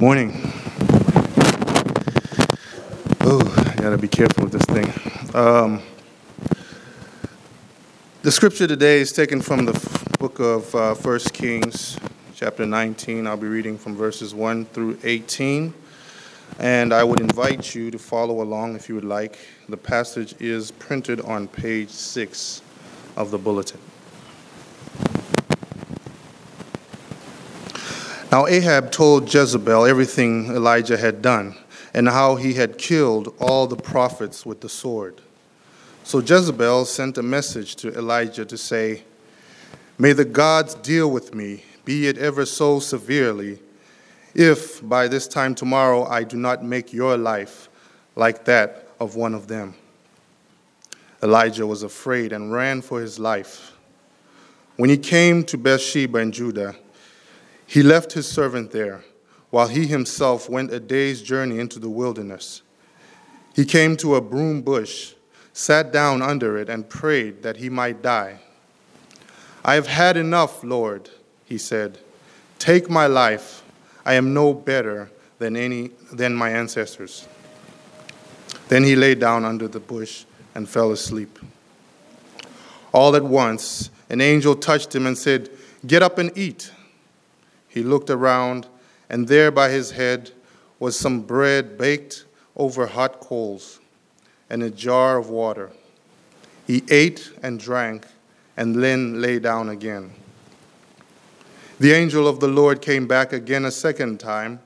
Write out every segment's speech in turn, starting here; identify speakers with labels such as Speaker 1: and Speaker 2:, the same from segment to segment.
Speaker 1: Morning. Oh, I gotta be careful with this thing. Um, the scripture today is taken from the book of uh, 1 Kings, chapter 19. I'll be reading from verses 1 through 18. And I would invite you to follow along if you would like. The passage is printed on page 6 of the bulletin. Now Ahab told Jezebel everything Elijah had done and how he had killed all the prophets with the sword. So Jezebel sent a message to Elijah to say, May the gods deal with me, be it ever so severely, if by this time tomorrow I do not make your life like that of one of them. Elijah was afraid and ran for his life. When he came to Beersheba in Judah, he left his servant there, while he himself went a day's journey into the wilderness. He came to a broom bush, sat down under it, and prayed that he might die. I have had enough, Lord, he said. Take my life. I am no better than any than my ancestors. Then he lay down under the bush and fell asleep. All at once, an angel touched him and said, Get up and eat. He looked around, and there by his head was some bread baked over hot coals and a jar of water. He ate and drank, and then lay down again. The angel of the Lord came back again a second time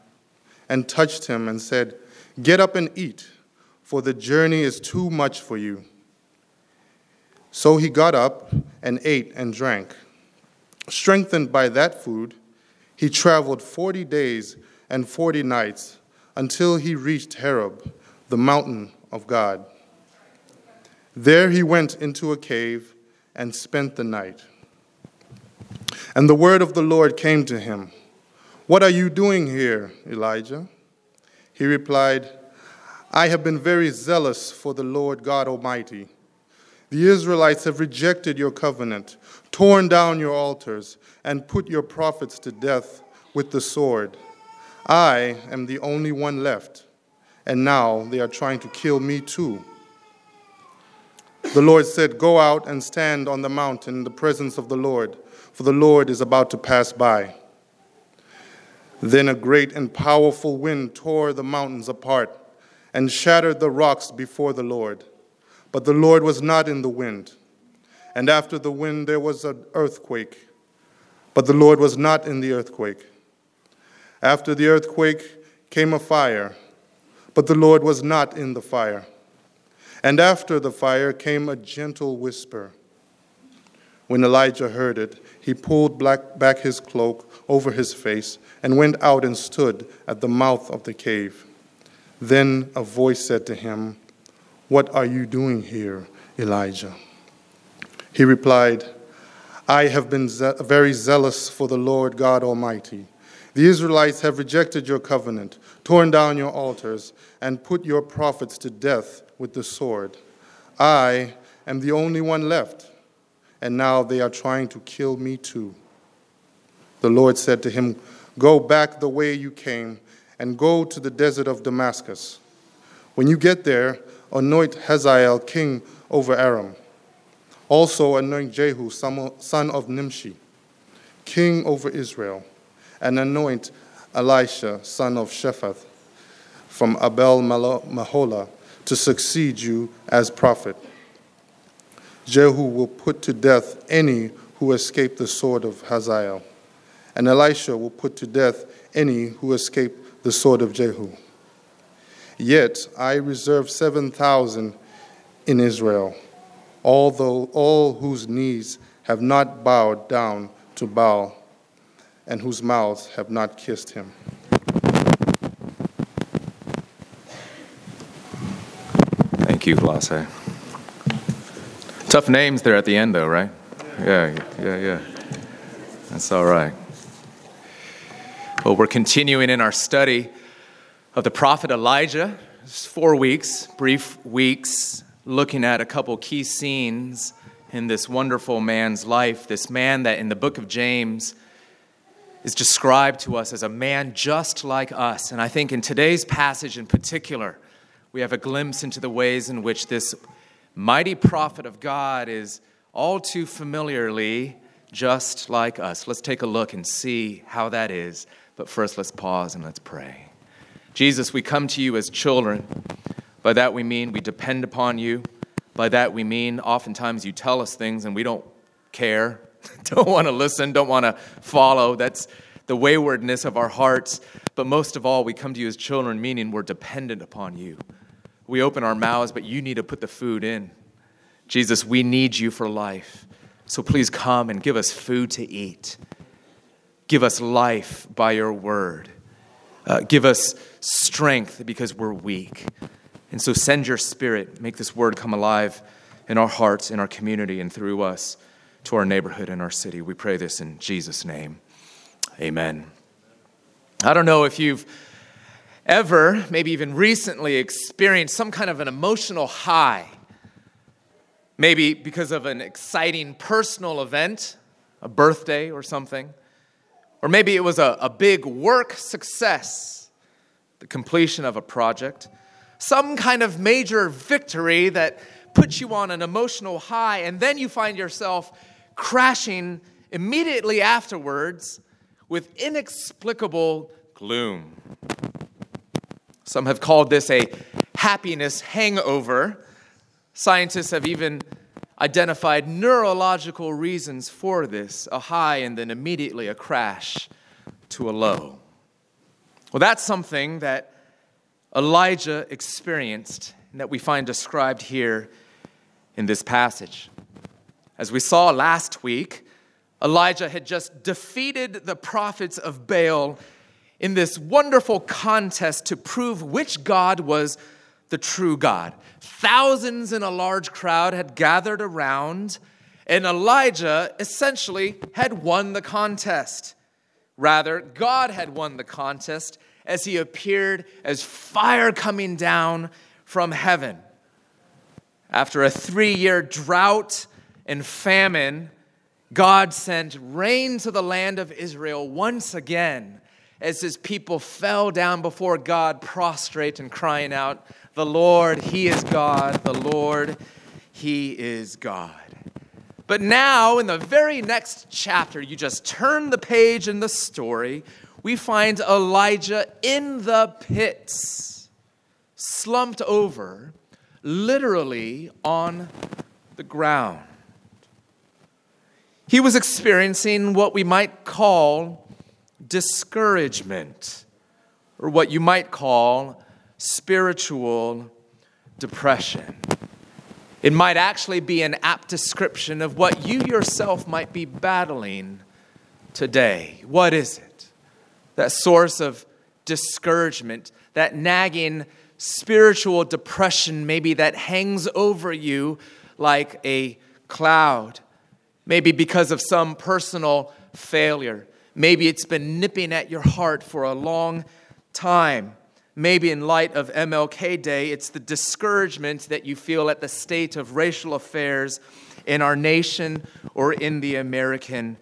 Speaker 1: and touched him and said, Get up and eat, for the journey is too much for you. So he got up and ate and drank. Strengthened by that food, he traveled 40 days and 40 nights until he reached Horeb, the mountain of God. There he went into a cave and spent the night. And the word of the Lord came to him What are you doing here, Elijah? He replied, I have been very zealous for the Lord God Almighty. The Israelites have rejected your covenant, torn down your altars, and put your prophets to death with the sword. I am the only one left, and now they are trying to kill me too. The Lord said, Go out and stand on the mountain in the presence of the Lord, for the Lord is about to pass by. Then a great and powerful wind tore the mountains apart and shattered the rocks before the Lord. But the Lord was not in the wind. And after the wind, there was an earthquake. But the Lord was not in the earthquake. After the earthquake came a fire. But the Lord was not in the fire. And after the fire came a gentle whisper. When Elijah heard it, he pulled back his cloak over his face and went out and stood at the mouth of the cave. Then a voice said to him, what are you doing here, Elijah? He replied, I have been ze- very zealous for the Lord God Almighty. The Israelites have rejected your covenant, torn down your altars, and put your prophets to death with the sword. I am the only one left, and now they are trying to kill me too. The Lord said to him, Go back the way you came, and go to the desert of Damascus. When you get there, anoint Hazael king over Aram. Also anoint Jehu, son of Nimshi, king over Israel, and anoint Elisha, son of Shaphat, from Abel Meholah, to succeed you as prophet. Jehu will put to death any who escape the sword of Hazael, and Elisha will put to death any who escape the sword of Jehu. Yet I reserve 7,000 in Israel, although all whose knees have not bowed down to Baal and whose mouths have not kissed him.
Speaker 2: Thank you, Lasse. Tough names there at the end, though, right? Yeah, yeah, yeah. That's all right. Well, we're continuing in our study of the prophet Elijah. It's four weeks, brief weeks, looking at a couple key scenes in this wonderful man's life. This man that in the book of James is described to us as a man just like us. And I think in today's passage in particular, we have a glimpse into the ways in which this mighty prophet of God is all too familiarly just like us. Let's take a look and see how that is. But first, let's pause and let's pray. Jesus, we come to you as children. By that we mean we depend upon you. By that we mean oftentimes you tell us things and we don't care, don't want to listen, don't want to follow. That's the waywardness of our hearts. But most of all, we come to you as children, meaning we're dependent upon you. We open our mouths, but you need to put the food in. Jesus, we need you for life. So please come and give us food to eat. Give us life by your word. Uh, give us strength because we're weak. And so send your spirit, make this word come alive in our hearts, in our community, and through us to our neighborhood and our city. We pray this in Jesus' name. Amen. I don't know if you've ever, maybe even recently, experienced some kind of an emotional high. Maybe because of an exciting personal event, a birthday or something. Or maybe it was a, a big work success, the completion of a project some kind of major victory that puts you on an emotional high, and then you find yourself crashing immediately afterwards with inexplicable gloom. Some have called this a happiness hangover. Scientists have even identified neurological reasons for this a high and then immediately a crash to a low. Well, that's something that Elijah experienced and that we find described here in this passage. As we saw last week, Elijah had just defeated the prophets of Baal in this wonderful contest to prove which God was the true God. Thousands in a large crowd had gathered around, and Elijah essentially had won the contest. Rather, God had won the contest as he appeared as fire coming down from heaven. After a three year drought and famine, God sent rain to the land of Israel once again as his people fell down before God, prostrate and crying out, The Lord, He is God, the Lord, He is God. But now, in the very next chapter, you just turn the page in the story we find Elijah in the pits, slumped over, literally on the ground. He was experiencing what we might call discouragement, or what you might call spiritual depression. It might actually be an apt description of what you yourself might be battling today. What is it? That source of discouragement, that nagging spiritual depression, maybe that hangs over you like a cloud. Maybe because of some personal failure. Maybe it's been nipping at your heart for a long time. Maybe in light of MLK Day, it's the discouragement that you feel at the state of racial affairs in our nation or in the American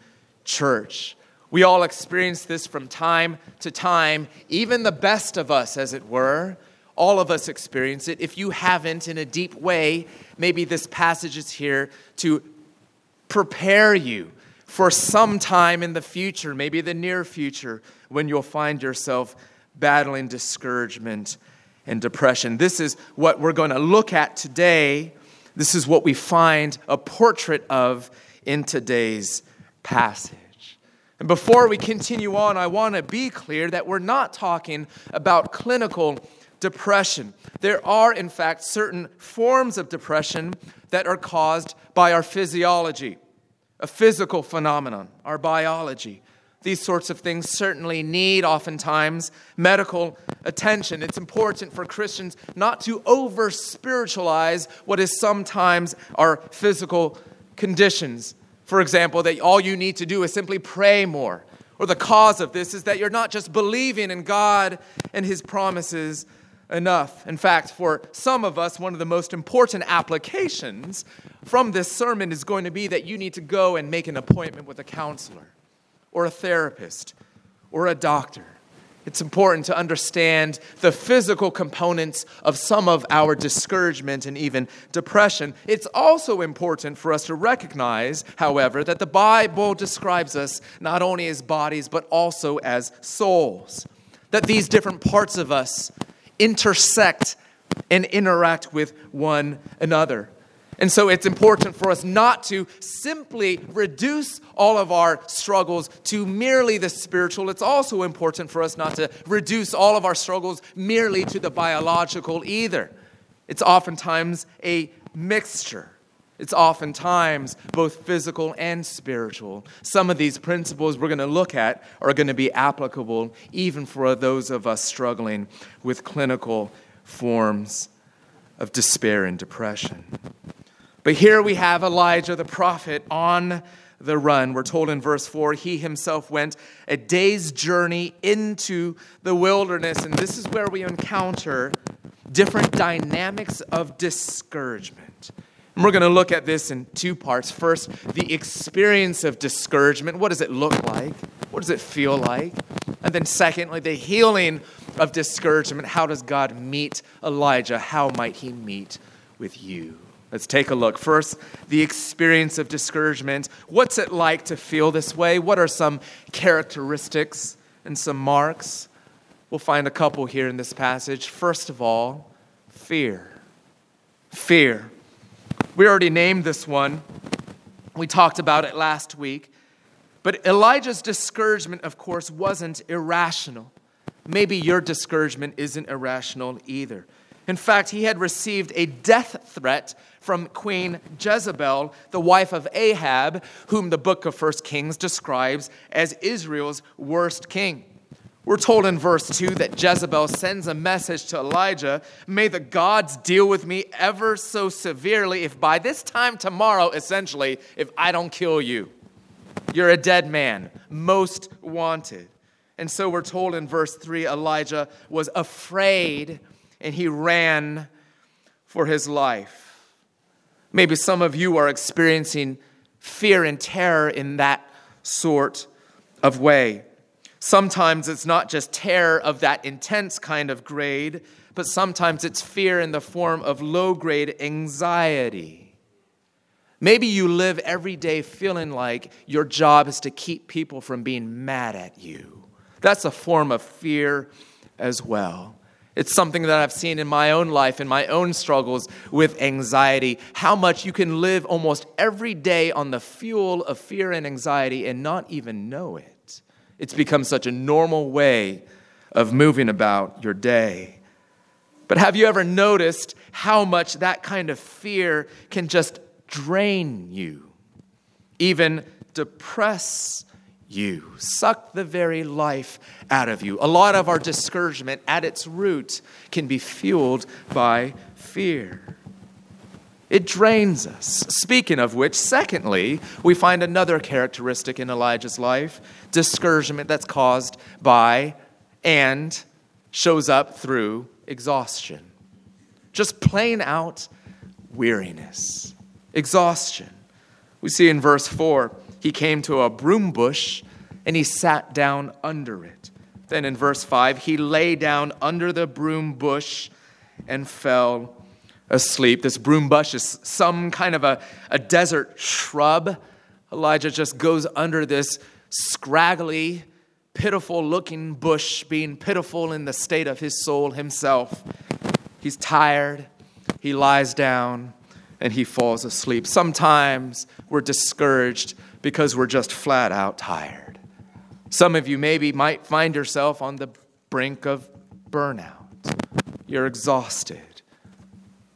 Speaker 2: church. We all experience this from time to time, even the best of us, as it were. All of us experience it. If you haven't in a deep way, maybe this passage is here to prepare you for some time in the future, maybe the near future, when you'll find yourself battling discouragement and depression. This is what we're going to look at today. This is what we find a portrait of in today's passage. And before we continue on, I want to be clear that we're not talking about clinical depression. There are, in fact, certain forms of depression that are caused by our physiology, a physical phenomenon, our biology. These sorts of things certainly need, oftentimes, medical attention. It's important for Christians not to over spiritualize what is sometimes our physical conditions for example, that all you need to do is simply pray more. Or the cause of this is that you're not just believing in God and His promises enough. In fact, for some of us, one of the most important applications from this sermon is going to be that you need to go and make an appointment with a counselor or a therapist or a doctor. It's important to understand the physical components of some of our discouragement and even depression. It's also important for us to recognize, however, that the Bible describes us not only as bodies, but also as souls. That these different parts of us intersect and interact with one another. And so it's important for us not to simply reduce all of our struggles to merely the spiritual. It's also important for us not to reduce all of our struggles merely to the biological either. It's oftentimes a mixture. It's oftentimes both physical and spiritual. Some of these principles we're going to look at are going to be applicable even for those of us struggling with clinical forms of despair and depression. But here we have Elijah the prophet on the run. We're told in verse 4 he himself went a day's journey into the wilderness. And this is where we encounter different dynamics of discouragement. And we're going to look at this in two parts. First, the experience of discouragement. What does it look like? What does it feel like? And then, secondly, the healing of discouragement. How does God meet Elijah? How might he meet with you? Let's take a look. First, the experience of discouragement. What's it like to feel this way? What are some characteristics and some marks? We'll find a couple here in this passage. First of all, fear. Fear. We already named this one, we talked about it last week. But Elijah's discouragement, of course, wasn't irrational. Maybe your discouragement isn't irrational either. In fact, he had received a death threat from Queen Jezebel, the wife of Ahab, whom the book of 1 Kings describes as Israel's worst king. We're told in verse 2 that Jezebel sends a message to Elijah May the gods deal with me ever so severely if by this time tomorrow, essentially, if I don't kill you. You're a dead man, most wanted. And so we're told in verse 3 Elijah was afraid and he ran for his life. Maybe some of you are experiencing fear and terror in that sort of way. Sometimes it's not just terror of that intense kind of grade, but sometimes it's fear in the form of low grade anxiety. Maybe you live every day feeling like your job is to keep people from being mad at you. That's a form of fear as well. It's something that I've seen in my own life, in my own struggles with anxiety, how much you can live almost every day on the fuel of fear and anxiety and not even know it. It's become such a normal way of moving about your day. But have you ever noticed how much that kind of fear can just drain you, even depress you, suck the very life out of you. A lot of our discouragement at its root can be fueled by fear. It drains us. Speaking of which, secondly, we find another characteristic in Elijah's life discouragement that's caused by and shows up through exhaustion. Just plain out weariness, exhaustion. We see in verse 4 he came to a broom bush and he sat down under it. Then in verse 5, he lay down under the broom bush and fell asleep. This broom bush is some kind of a, a desert shrub. Elijah just goes under this scraggly, pitiful looking bush, being pitiful in the state of his soul himself. He's tired, he lies down, and he falls asleep. Sometimes we're discouraged because we're just flat out tired. Some of you maybe might find yourself on the brink of burnout. You're exhausted.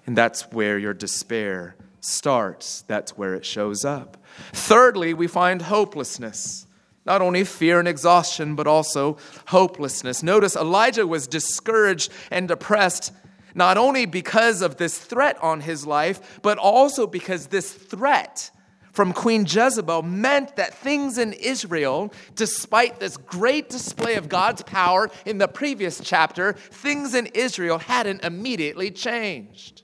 Speaker 2: And that's where your despair starts, that's where it shows up. Thirdly, we find hopelessness. Not only fear and exhaustion, but also hopelessness. Notice Elijah was discouraged and depressed not only because of this threat on his life, but also because this threat from Queen Jezebel meant that things in Israel, despite this great display of God's power in the previous chapter, things in Israel hadn't immediately changed.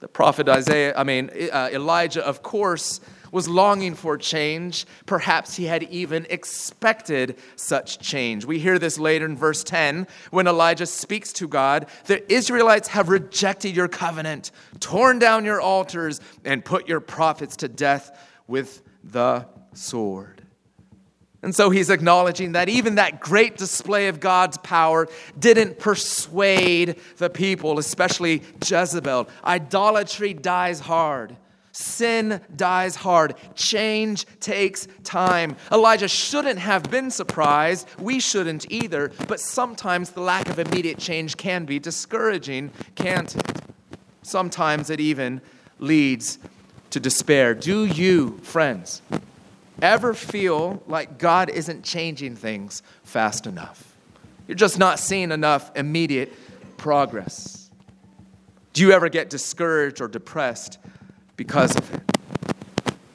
Speaker 2: The prophet Isaiah, I mean, uh, Elijah, of course, was longing for change. Perhaps he had even expected such change. We hear this later in verse 10 when Elijah speaks to God The Israelites have rejected your covenant, torn down your altars, and put your prophets to death with the sword. And so he's acknowledging that even that great display of God's power didn't persuade the people, especially Jezebel. Idolatry dies hard. Sin dies hard. Change takes time. Elijah shouldn't have been surprised. We shouldn't either. But sometimes the lack of immediate change can be discouraging, can't it? Sometimes it even leads to despair. Do you, friends, ever feel like God isn't changing things fast enough? You're just not seeing enough immediate progress. Do you ever get discouraged or depressed because of it?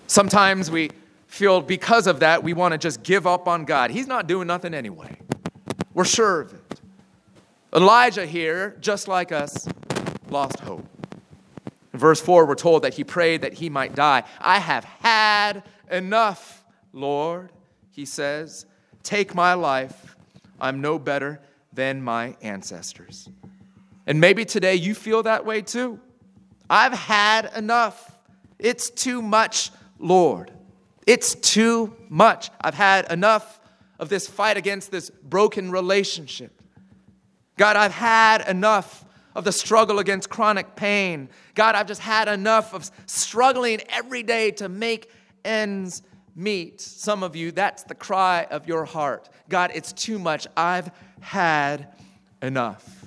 Speaker 2: Sometimes we feel because of that we want to just give up on God. He's not doing nothing anyway. We're sure of it. Elijah here, just like us, lost hope. In verse 4, we're told that he prayed that he might die. I have had enough, Lord, he says. Take my life. I'm no better than my ancestors. And maybe today you feel that way too. I've had enough. It's too much, Lord. It's too much. I've had enough of this fight against this broken relationship. God, I've had enough of the struggle against chronic pain. God, I've just had enough of struggling every day to make ends meet. Some of you, that's the cry of your heart. God, it's too much. I've had enough.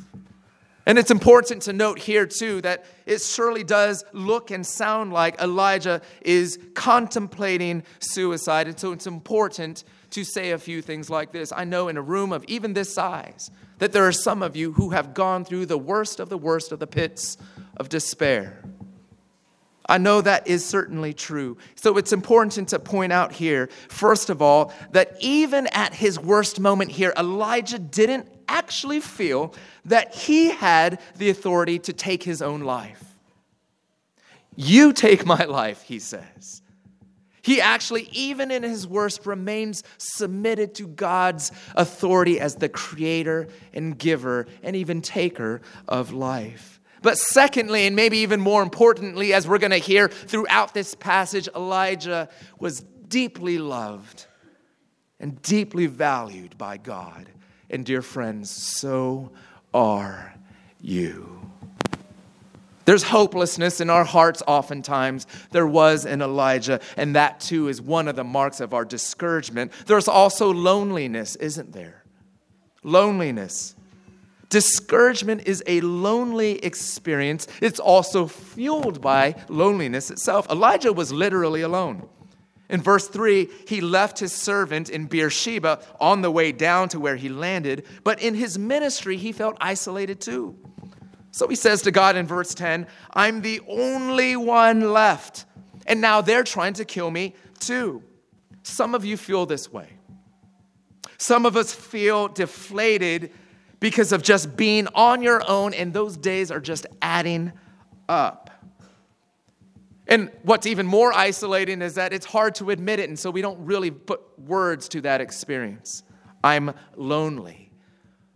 Speaker 2: And it's important to note here, too, that it surely does look and sound like Elijah is contemplating suicide. And so it's important to say a few things like this. I know in a room of even this size that there are some of you who have gone through the worst of the worst of the pits of despair. I know that is certainly true. So it's important to point out here, first of all, that even at his worst moment here, Elijah didn't actually feel that he had the authority to take his own life. You take my life, he says. He actually, even in his worst, remains submitted to God's authority as the creator and giver and even taker of life. But secondly, and maybe even more importantly, as we're going to hear throughout this passage, Elijah was deeply loved and deeply valued by God. And dear friends, so are you. There's hopelessness in our hearts oftentimes. There was in Elijah, and that too is one of the marks of our discouragement. There's also loneliness, isn't there? Loneliness. Discouragement is a lonely experience. It's also fueled by loneliness itself. Elijah was literally alone. In verse 3, he left his servant in Beersheba on the way down to where he landed, but in his ministry, he felt isolated too. So he says to God in verse 10, I'm the only one left, and now they're trying to kill me too. Some of you feel this way. Some of us feel deflated because of just being on your own, and those days are just adding up. And what's even more isolating is that it's hard to admit it, and so we don't really put words to that experience. I'm lonely.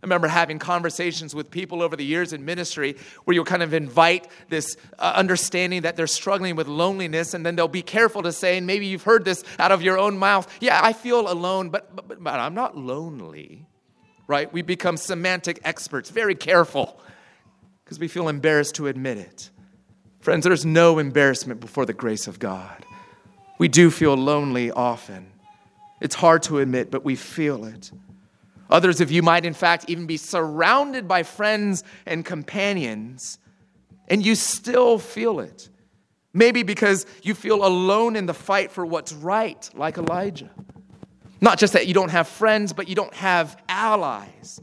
Speaker 2: I remember having conversations with people over the years in ministry where you'll kind of invite this uh, understanding that they're struggling with loneliness, and then they'll be careful to say, and maybe you've heard this out of your own mouth, yeah, I feel alone, but, but, but I'm not lonely right? We become semantic experts, very careful, because we feel embarrassed to admit it. Friends, there's no embarrassment before the grace of God. We do feel lonely often. It's hard to admit, but we feel it. Others of you might, in fact, even be surrounded by friends and companions, and you still feel it. Maybe because you feel alone in the fight for what's right, like Elijah. Not just that you don't have friends, but you don't have allies.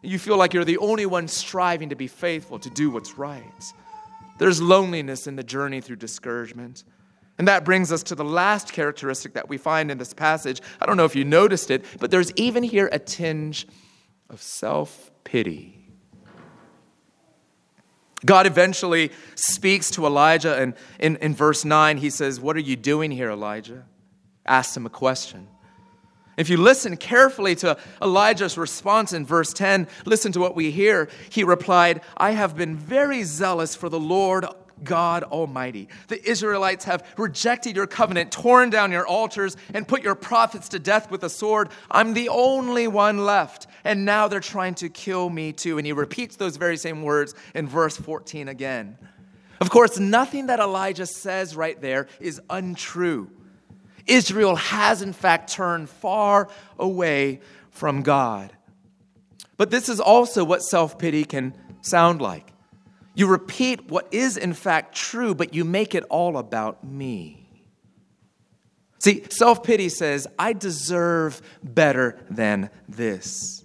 Speaker 2: You feel like you're the only one striving to be faithful, to do what's right. There's loneliness in the journey through discouragement. And that brings us to the last characteristic that we find in this passage. I don't know if you noticed it, but there's even here a tinge of self pity. God eventually speaks to Elijah, and in, in verse 9, he says, What are you doing here, Elijah? Asks him a question. If you listen carefully to Elijah's response in verse 10, listen to what we hear. He replied, I have been very zealous for the Lord God Almighty. The Israelites have rejected your covenant, torn down your altars, and put your prophets to death with a sword. I'm the only one left, and now they're trying to kill me too. And he repeats those very same words in verse 14 again. Of course, nothing that Elijah says right there is untrue. Israel has, in fact, turned far away from God. But this is also what self pity can sound like. You repeat what is, in fact, true, but you make it all about me. See, self pity says, I deserve better than this.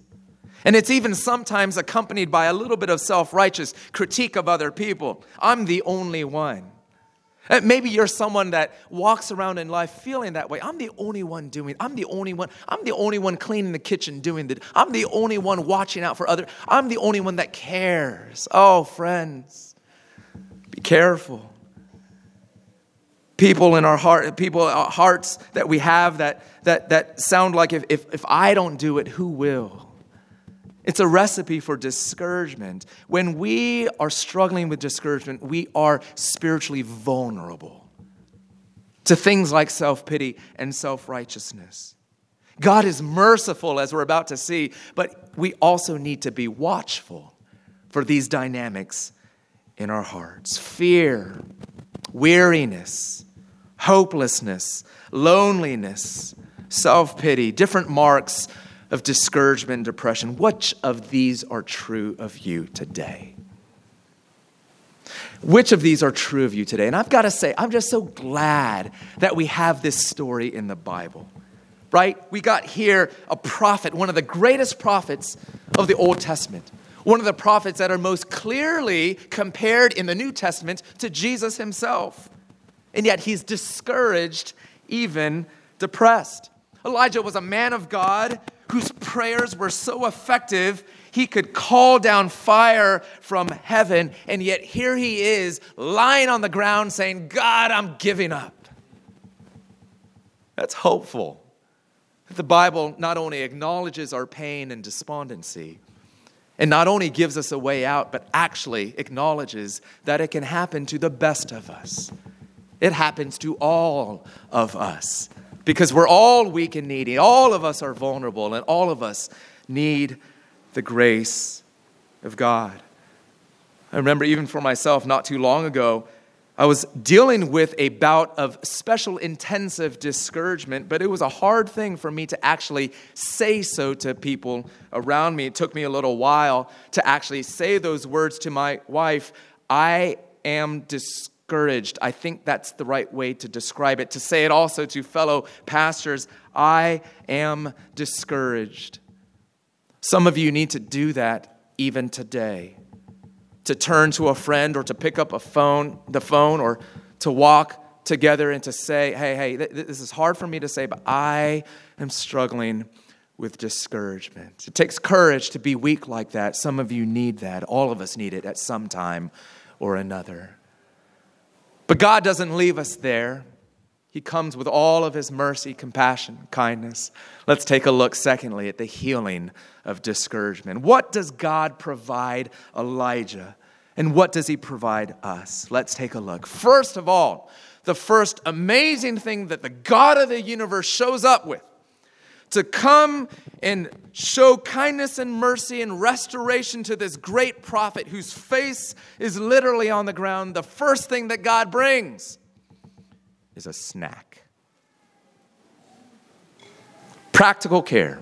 Speaker 2: And it's even sometimes accompanied by a little bit of self righteous critique of other people. I'm the only one. Uh, maybe you're someone that walks around in life feeling that way. I'm the only one doing. I'm the only one. I'm the only one cleaning the kitchen doing the I'm the only one watching out for other. I'm the only one that cares. Oh, friends. Be careful. People in our heart, people our hearts that we have that that that sound like if, if if I don't do it, who will? It's a recipe for discouragement. When we are struggling with discouragement, we are spiritually vulnerable to things like self pity and self righteousness. God is merciful, as we're about to see, but we also need to be watchful for these dynamics in our hearts fear, weariness, hopelessness, loneliness, self pity, different marks of discouragement and depression. Which of these are true of you today? Which of these are true of you today? And I've got to say, I'm just so glad that we have this story in the Bible, right? We got here a prophet, one of the greatest prophets of the Old Testament, one of the prophets that are most clearly compared in the New Testament to Jesus himself. And yet he's discouraged, even depressed. Elijah was a man of God whose prayers were so effective, he could call down fire from heaven. And yet here he is lying on the ground saying, God, I'm giving up. That's hopeful. The Bible not only acknowledges our pain and despondency, and not only gives us a way out, but actually acknowledges that it can happen to the best of us. It happens to all of us because we're all weak and needy. All of us are vulnerable, and all of us need the grace of God. I remember even for myself, not too long ago, I was dealing with a bout of special intensive discouragement, but it was a hard thing for me to actually say so to people around me. It took me a little while to actually say those words to my wife I am discouraged discouraged. I think that's the right way to describe it. To say it also to fellow pastors I am discouraged. Some of you need to do that even today. To turn to a friend or to pick up a phone, the phone, or to walk together and to say, hey, hey, this is hard for me to say, but I am struggling with discouragement. It takes courage to be weak like that. Some of you need that. All of us need it at some time or another. But God doesn't leave us there. He comes with all of his mercy, compassion, kindness. Let's take a look, secondly, at the healing of discouragement. What does God provide Elijah? And what does he provide us? Let's take a look. First of all, the first amazing thing that the God of the universe shows up with to come and show kindness and mercy and restoration to this great prophet whose face is literally on the ground, the first thing that God brings is a snack. Practical care.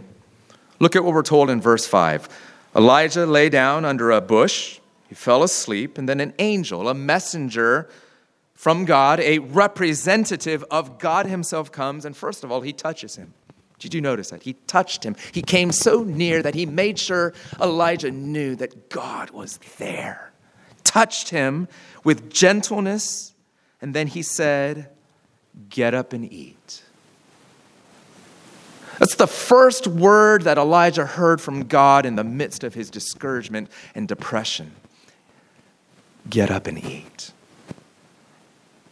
Speaker 2: Look at what we're told in verse 5. Elijah lay down under a bush, he fell asleep, and then an angel, a messenger from God, a representative of God Himself comes, and first of all, he touches him. Did you notice that? He touched him. He came so near that he made sure Elijah knew that God was there. Touched him with gentleness, and then he said, Get up and eat. That's the first word that Elijah heard from God in the midst of his discouragement and depression. Get up and eat.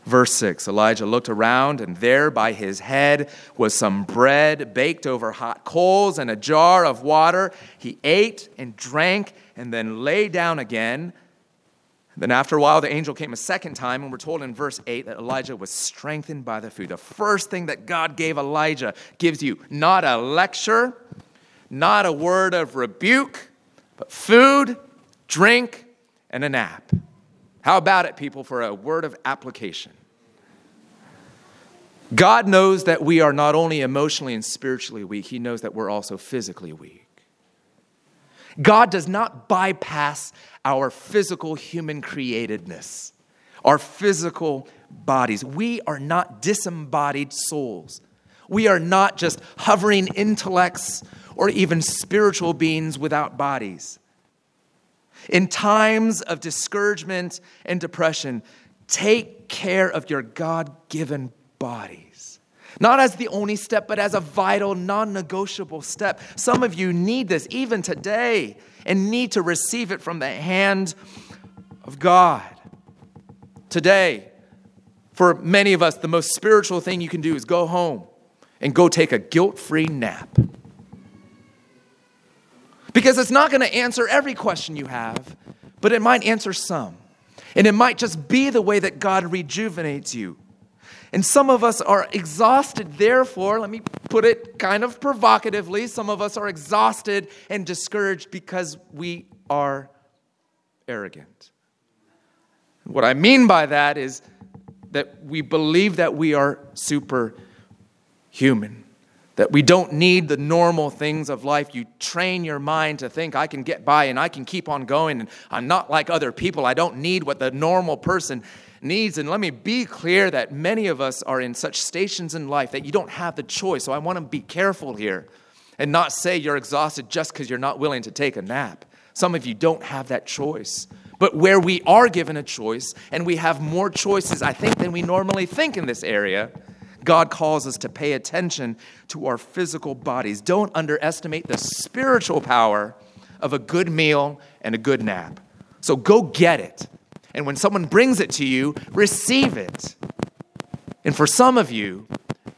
Speaker 2: Verse 6 Elijah looked around, and there by his head was some bread baked over hot coals and a jar of water. He ate and drank and then lay down again. Then, after a while, the angel came a second time, and we're told in verse 8 that Elijah was strengthened by the food. The first thing that God gave Elijah gives you not a lecture, not a word of rebuke, but food, drink, and a nap. How about it, people, for a word of application? God knows that we are not only emotionally and spiritually weak, He knows that we're also physically weak. God does not bypass our physical human createdness, our physical bodies. We are not disembodied souls. We are not just hovering intellects or even spiritual beings without bodies. In times of discouragement and depression, take care of your God given bodies. Not as the only step, but as a vital, non negotiable step. Some of you need this even today and need to receive it from the hand of God. Today, for many of us, the most spiritual thing you can do is go home and go take a guilt free nap. Because it's not going to answer every question you have, but it might answer some. And it might just be the way that God rejuvenates you. And some of us are exhausted, therefore, let me put it kind of provocatively, some of us are exhausted and discouraged because we are arrogant. What I mean by that is that we believe that we are superhuman, that we don't need the normal things of life. You train your mind to think, I can get by and I can keep on going, and I'm not like other people. I don't need what the normal person needs. And let me be clear that many of us are in such stations in life that you don't have the choice. So I want to be careful here and not say you're exhausted just because you're not willing to take a nap. Some of you don't have that choice. But where we are given a choice, and we have more choices, I think, than we normally think in this area, God calls us to pay attention to our physical bodies. Don't underestimate the spiritual power of a good meal and a good nap. So go get it. And when someone brings it to you, receive it. And for some of you,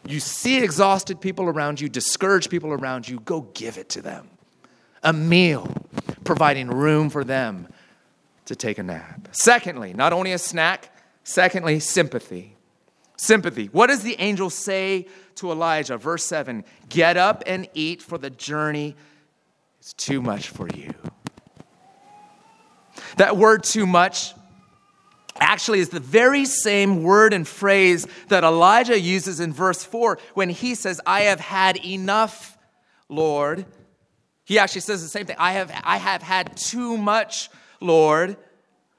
Speaker 2: you see exhausted people around you, discouraged people around you, go give it to them. A meal, providing room for them to take a nap. Secondly, not only a snack, secondly, sympathy. Sympathy. What does the angel say to Elijah? Verse 7 Get up and eat, for the journey is too much for you. That word too much actually is the very same word and phrase that Elijah uses in verse 4 when he says, I have had enough, Lord. He actually says the same thing I have, I have had too much, Lord.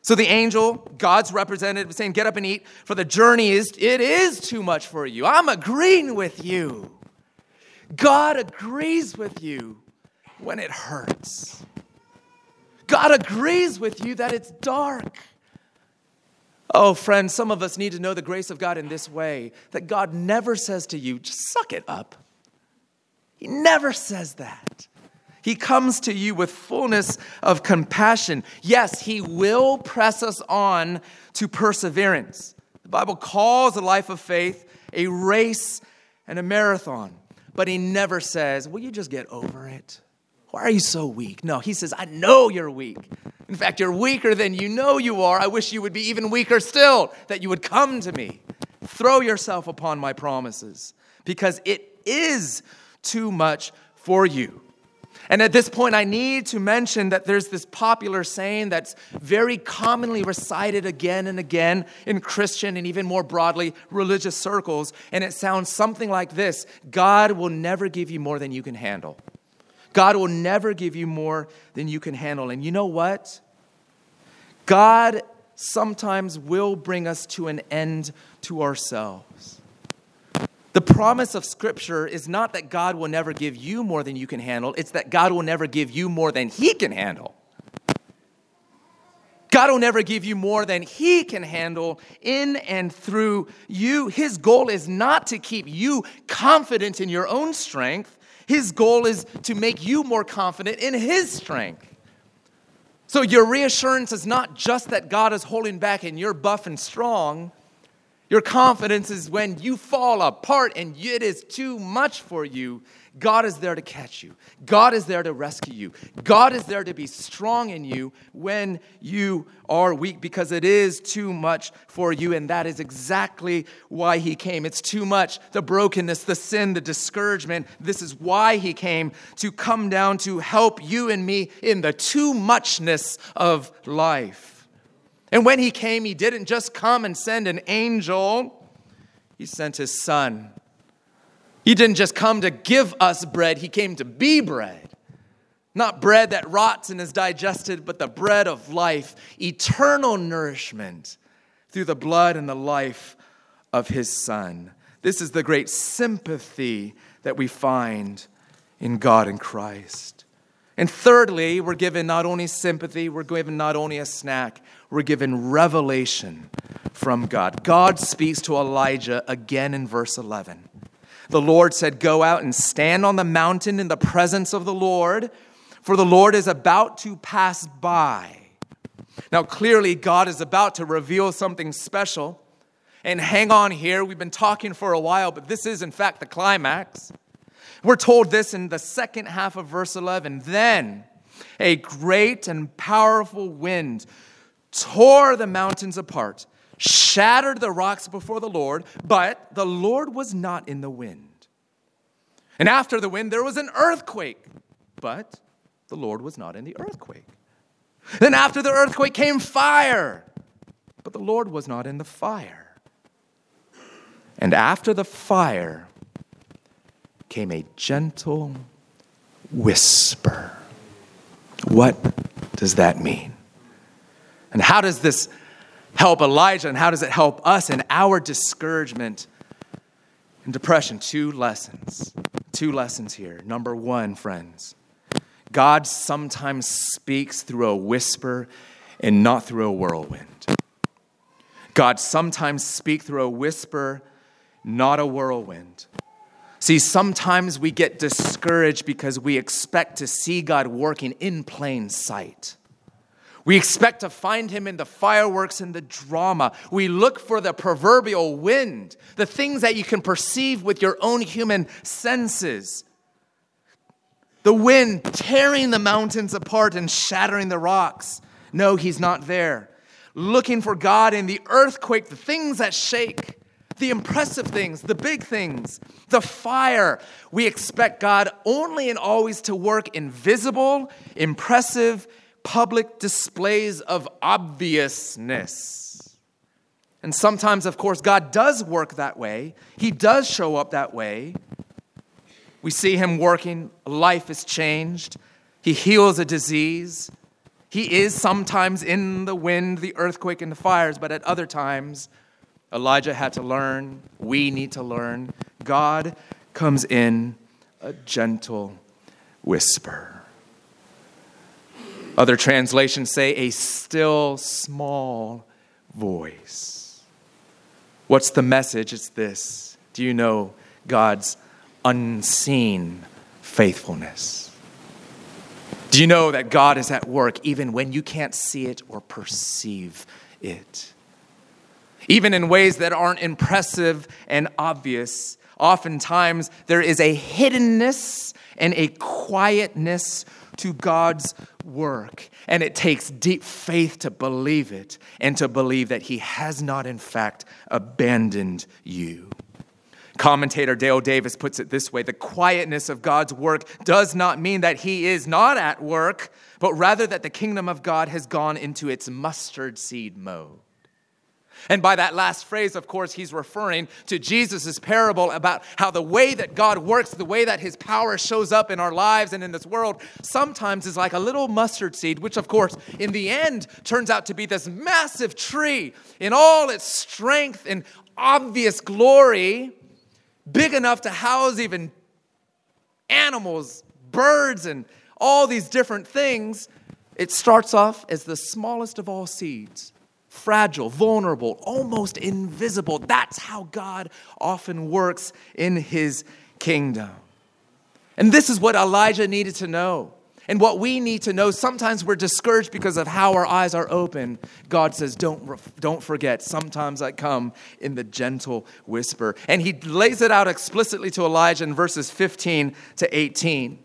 Speaker 2: So the angel, God's representative, saying, Get up and eat, for the journey is, it is too much for you. I'm agreeing with you. God agrees with you when it hurts. God agrees with you that it's dark. Oh, friends, some of us need to know the grace of God in this way that God never says to you, just suck it up. He never says that. He comes to you with fullness of compassion. Yes, He will press us on to perseverance. The Bible calls a life of faith a race and a marathon, but He never says, Will you just get over it? Why are you so weak? No, He says, I know you're weak. In fact, you're weaker than you know you are. I wish you would be even weaker still, that you would come to me. Throw yourself upon my promises because it is too much for you. And at this point, I need to mention that there's this popular saying that's very commonly recited again and again in Christian and even more broadly religious circles. And it sounds something like this God will never give you more than you can handle. God will never give you more than you can handle. And you know what? God sometimes will bring us to an end to ourselves. The promise of Scripture is not that God will never give you more than you can handle, it's that God will never give you more than He can handle. God will never give you more than He can handle in and through you. His goal is not to keep you confident in your own strength, his goal is to make you more confident in His strength. So your reassurance is not just that God is holding back and you're buff and strong. Your confidence is when you fall apart and it is too much for you, God is there to catch you. God is there to rescue you. God is there to be strong in you when you are weak because it is too much for you. And that is exactly why He came. It's too much the brokenness, the sin, the discouragement. This is why He came to come down to help you and me in the too muchness of life. And when He came, He didn't just come and send an angel, He sent His Son he didn't just come to give us bread, He came to be bread. Not bread that rots and is digested, but the bread of life, eternal nourishment through the blood and the life of His Son. This is the great sympathy that we find in God and Christ. And thirdly, we're given not only sympathy, we're given not only a snack, we're given revelation from God. God speaks to Elijah again in verse 11. The Lord said, Go out and stand on the mountain in the presence of the Lord, for the Lord is about to pass by. Now, clearly, God is about to reveal something special. And hang on here, we've been talking for a while, but this is, in fact, the climax. We're told this in the second half of verse 11. Then a great and powerful wind tore the mountains apart shattered the rocks before the Lord, but the Lord was not in the wind. And after the wind, there was an earthquake, but the Lord was not in the earthquake. Then after the earthquake came fire, but the Lord was not in the fire. And after the fire came a gentle whisper. What does that mean? And how does this help Elijah and how does it help us in our discouragement and depression? Two lessons. Two lessons here. Number one, friends, God sometimes speaks through a whisper and not through a whirlwind. God sometimes speaks through a whisper, not a whirlwind. See, sometimes we get discouraged because we expect to see God working in plain sight. We expect to find him in the fireworks and the drama. We look for the proverbial wind, the things that you can perceive with your own human senses. The wind tearing the mountains apart and shattering the rocks. No, he's not there. Looking for God in the earthquake, the things that shake, the impressive things, the big things, the fire. We expect God only and always to work in visible, impressive, public displays of obviousness. And sometimes, of course, God does work that way. He does show up that way. We see him working, life is changed. He heals a disease. He is sometimes in the wind, the earthquake, and the fires, but at other times, Elijah had to learn, we need to learn. God comes in a gentle whisper. Other translations say a still small voice. What's the message? It's this Do you know God's unseen faithfulness? Do you know that God is at work even when you can't see it or perceive it? Even in ways that aren't impressive and obvious, oftentimes there is a hiddenness and a quietness to God's work. And it takes deep faith to believe it and to believe that He has not, in fact, abandoned you. Commentator Dale Davis puts it this way the quietness of God's work does not mean that He is not at work, but rather that the kingdom of God has gone into its mustard seed mode. And by that last phrase, of course, he's referring to Jesus' parable about how the way that God works, the way that his power shows up in our lives and in this world, sometimes is like a little mustard seed, which, of course, in the end turns out to be this massive tree in all its strength and obvious glory, big enough to house even animals, birds, and all these different things. It starts off as the smallest of all seeds fragile, vulnerable, almost invisible. That's how God often works in his kingdom. And this is what Elijah needed to know. And what we need to know, sometimes we're discouraged because of how our eyes are open. God says, don't, don't forget, sometimes I come in the gentle whisper. And he lays it out explicitly to Elijah in verses 15 to 18.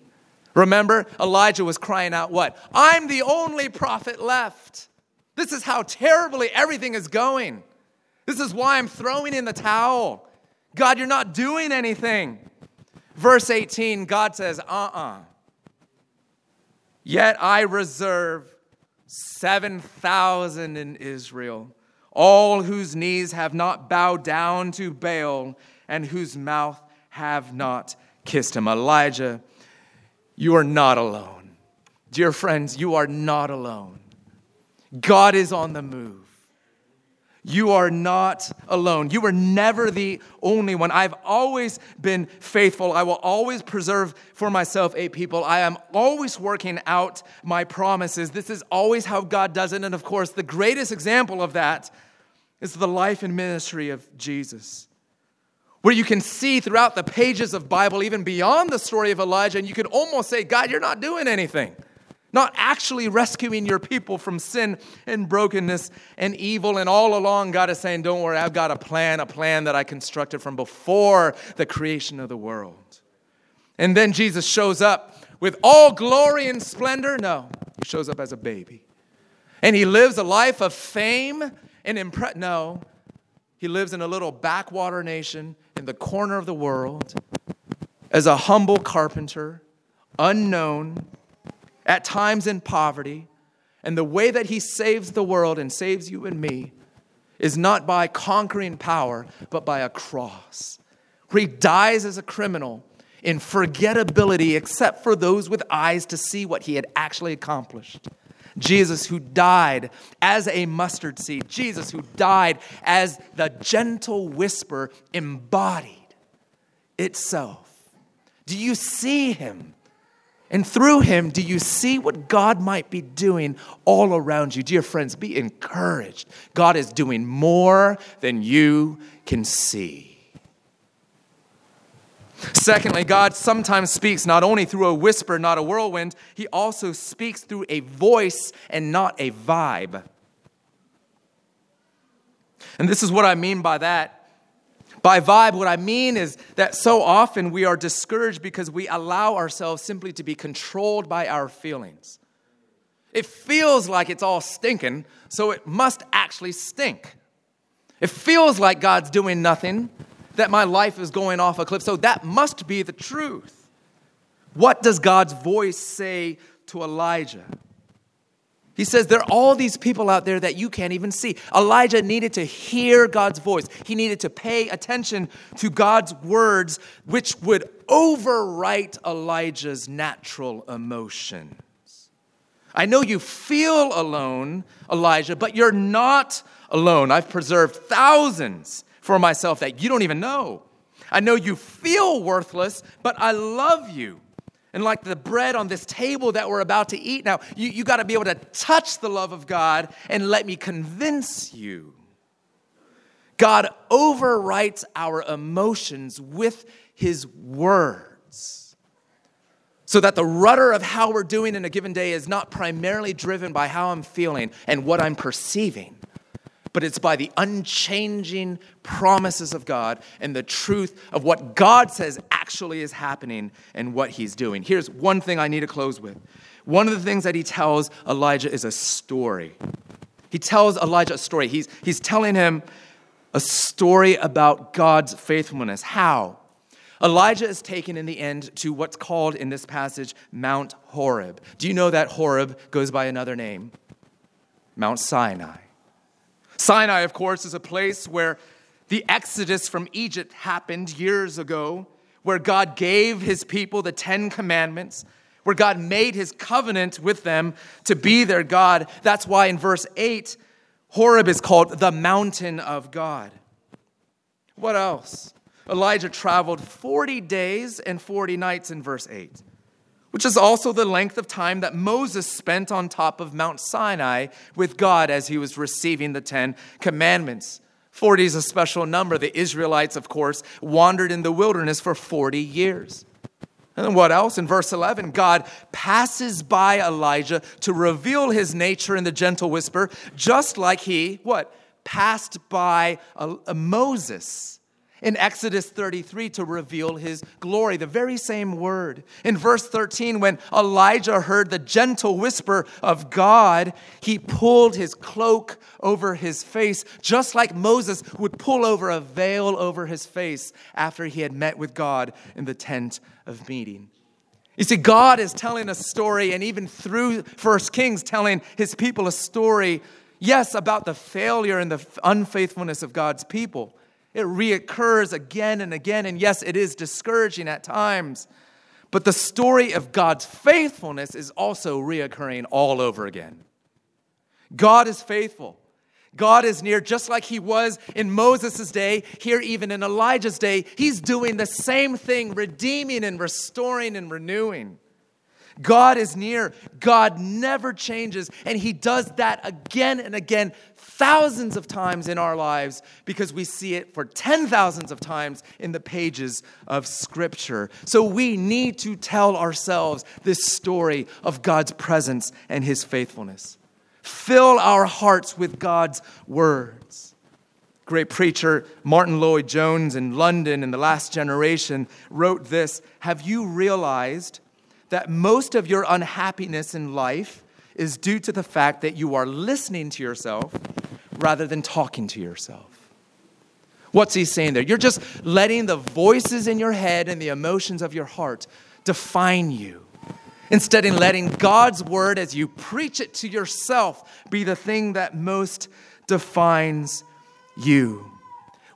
Speaker 2: Remember, Elijah was crying out, What? I'm the only prophet left. This is how terribly everything is going. This is why I'm throwing in the towel. God, you're not doing anything. Verse 18, God says, Uh uh-uh. uh Yet I reserve 7,000 in Israel, all whose knees have not bowed down to Baal and whose mouth have not kissed him. Elijah, you are not alone. Dear friends, you are not alone. God is on the move. You are not alone. You were never the only one. I've always been faithful. I will always preserve for myself a people. I am always working out my promises. This is always how God does it. And of course, the greatest example of that is the life and ministry of Jesus. Where you can see throughout the pages of Bible, even beyond the story of Elijah, and you can almost say, God, you're not doing anything not actually rescuing your people from sin and brokenness and evil. And all along, God is saying, Don't worry, I've got a plan, a plan that I constructed from before the creation of the world. And then Jesus shows up with all glory and splendor. No, he shows up as a baby. And he lives a life of fame and impress. No, he lives in a little backwater nation in the corner of the world as a humble carpenter, unknown at times in poverty. And the way that he saves the world and saves you and me is not by conquering power, but by a cross. Where he dies as a criminal in forgettability, except for those with eyes to see what he had actually accomplished. Jesus, who died as a mustard seed, Jesus, who died as the gentle whisper embodied itself. Do you see him? And through him, do you see what God might be doing all around you? Dear friends, be encouraged. God is doing more than you can see. Secondly, God sometimes speaks not only through a whisper, not a whirlwind, he also speaks through a voice and not a vibe. And this is what I mean by that. By vibe, what I mean is that so often we are discouraged because we allow ourselves simply to be controlled by our feelings. It feels like it's all stinking, so it must actually stink. It feels like God's doing nothing, that my life is going off a cliff, so that must be the truth. What does God's voice say to Elijah? He says there are all these people out there that you can't even see. Elijah needed to hear God's voice. He needed to pay attention to God's words, which would overwrite Elijah's natural emotions. I know you feel alone, Elijah, but you're not alone. I've preserved thousands for myself that you don't even know. I know you feel worthless, but I love you. And like the bread on this table that we're about to eat now, you, you got to be able to touch the love of God and let me convince you. God overwrites our emotions with his words. So that the rudder of how we're doing in a given day is not primarily driven by how I'm feeling and what I'm perceiving but it's by the unchanging promises of God and the truth of what God says actually is happening and what he's doing. Here's one thing I need to close with. One of the things that he tells Elijah is a story. He tells Elijah a story. He's, he's telling him a story about God's faithfulness. How? Elijah is taken in the end to what's called in this passage Mount Horeb. Do you know that Horeb goes by another name? Mount Sinai. Sinai, of course, is a place where the exodus from Egypt happened years ago, where God gave his people the Ten Commandments, where God made his covenant with them to be their God. That's why in verse 8, Horeb is called the mountain of God. What else? Elijah traveled 40 days and 40 nights in verse 8 which is also the length of time that Moses spent on top of Mount Sinai with God as he was receiving the Ten Commandments. 40 is a special number. The Israelites, of course, wandered in the wilderness for 40 years. And then what else? In verse 11, God passes by Elijah to reveal his nature in the gentle whisper, just like he, what? Passed by a, a Moses in Exodus 33 to reveal his glory, the very same word. In verse 13, when Elijah heard the gentle whisper of God, he pulled his cloak over his face, just like Moses would pull over a veil over his face after he had met with God in the tent of meeting. You see, God is telling a story, and even through First Kings, telling his people a story, yes, about the failure and the unfaithfulness of God's people. It reoccurs again and again. And yes, it is discouraging at times. But the story of God's faithfulness is also reoccurring all over again. God is faithful. God is near, just like he was in Moses' day, here even in Elijah's day. He's doing the same thing, redeeming and restoring and renewing. God is near. God never changes. And he does that again and again thousands of times in our lives because we see it for ten thousands of times in the pages of Scripture. So we need to tell ourselves this story of God's presence and His faithfulness. Fill our hearts with God's words. Great preacher Martyn Lloyd-Jones in London in the last generation wrote this Have you realized that most of your unhappiness in life is due to the fact that you are listening to yourself rather than talking to yourself. What's he saying there? You're just letting the voices in your head and the emotions of your heart define you. Instead of letting God's word as you preach it to yourself be the thing that most defines you.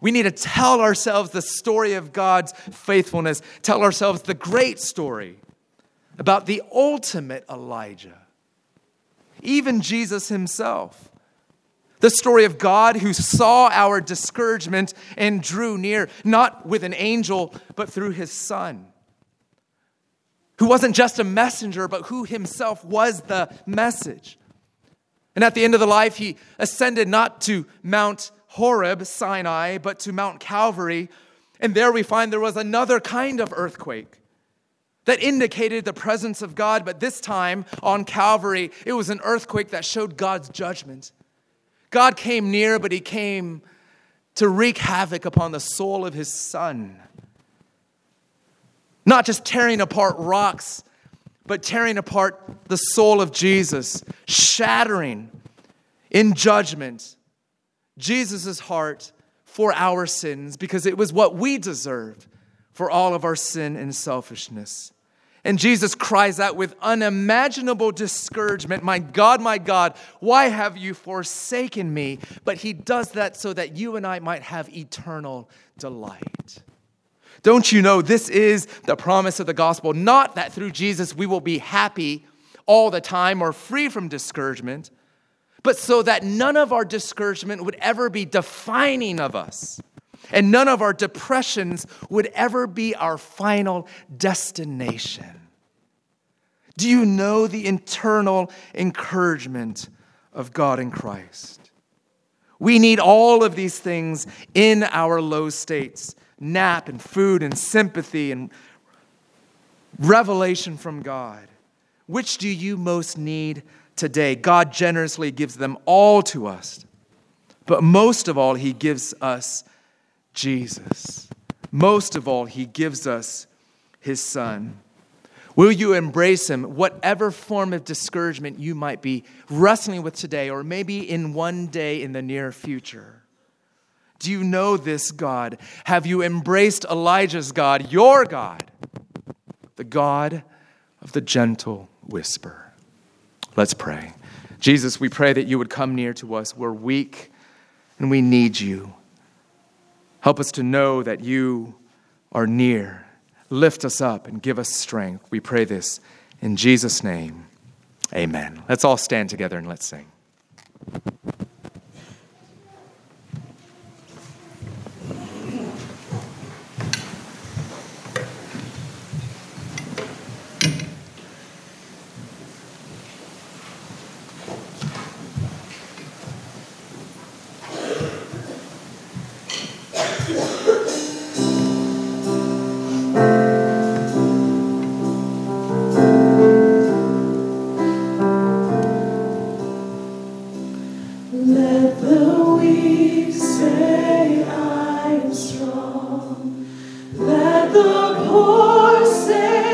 Speaker 2: We need to tell ourselves the story of God's faithfulness, tell ourselves the great story about the ultimate Elijah, even Jesus himself. The story of God who saw our discouragement and drew near, not with an angel, but through his son. Who wasn't just a messenger, but who himself was the message. And at the end of the life, he ascended not to Mount Horeb, Sinai, but to Mount Calvary. And there we find there was another kind of earthquake that indicated the presence of God, but this time on Calvary, it was an earthquake that showed God's judgment. God came near, but he came to wreak havoc upon the soul of his son. Not just tearing apart rocks, but tearing apart the soul of Jesus, shattering in judgment Jesus' heart for our sins because it was what we deserved for all of our sin and selfishness. And Jesus cries out with unimaginable discouragement, My God, my God, why have you forsaken me? But he does that so that you and I might have eternal delight. Don't you know this is the promise of the gospel? Not that through Jesus we will be happy all the time or free from discouragement, but so that none of our discouragement would ever be defining of us. And none of our depressions would ever be our final destination. Do you know the internal encouragement of God in Christ? We need all of these things in our low states nap and food and sympathy and revelation from God. Which do you most need today? God generously gives them all to us. But most of all, He gives us Jesus. Most of all, He gives us His Son. Will you embrace Him, whatever form of discouragement you might be wrestling with today, or maybe in one day in the near future? Do you know this God? Have you embraced Elijah's God, your God, the God of the gentle whisper? Let's pray. Jesus, we pray that you would come near to us. We're weak and we need you. Help us to know that you are near. Lift us up and give us strength. We pray this in Jesus' name. Amen. Let's all stand together and let's sing.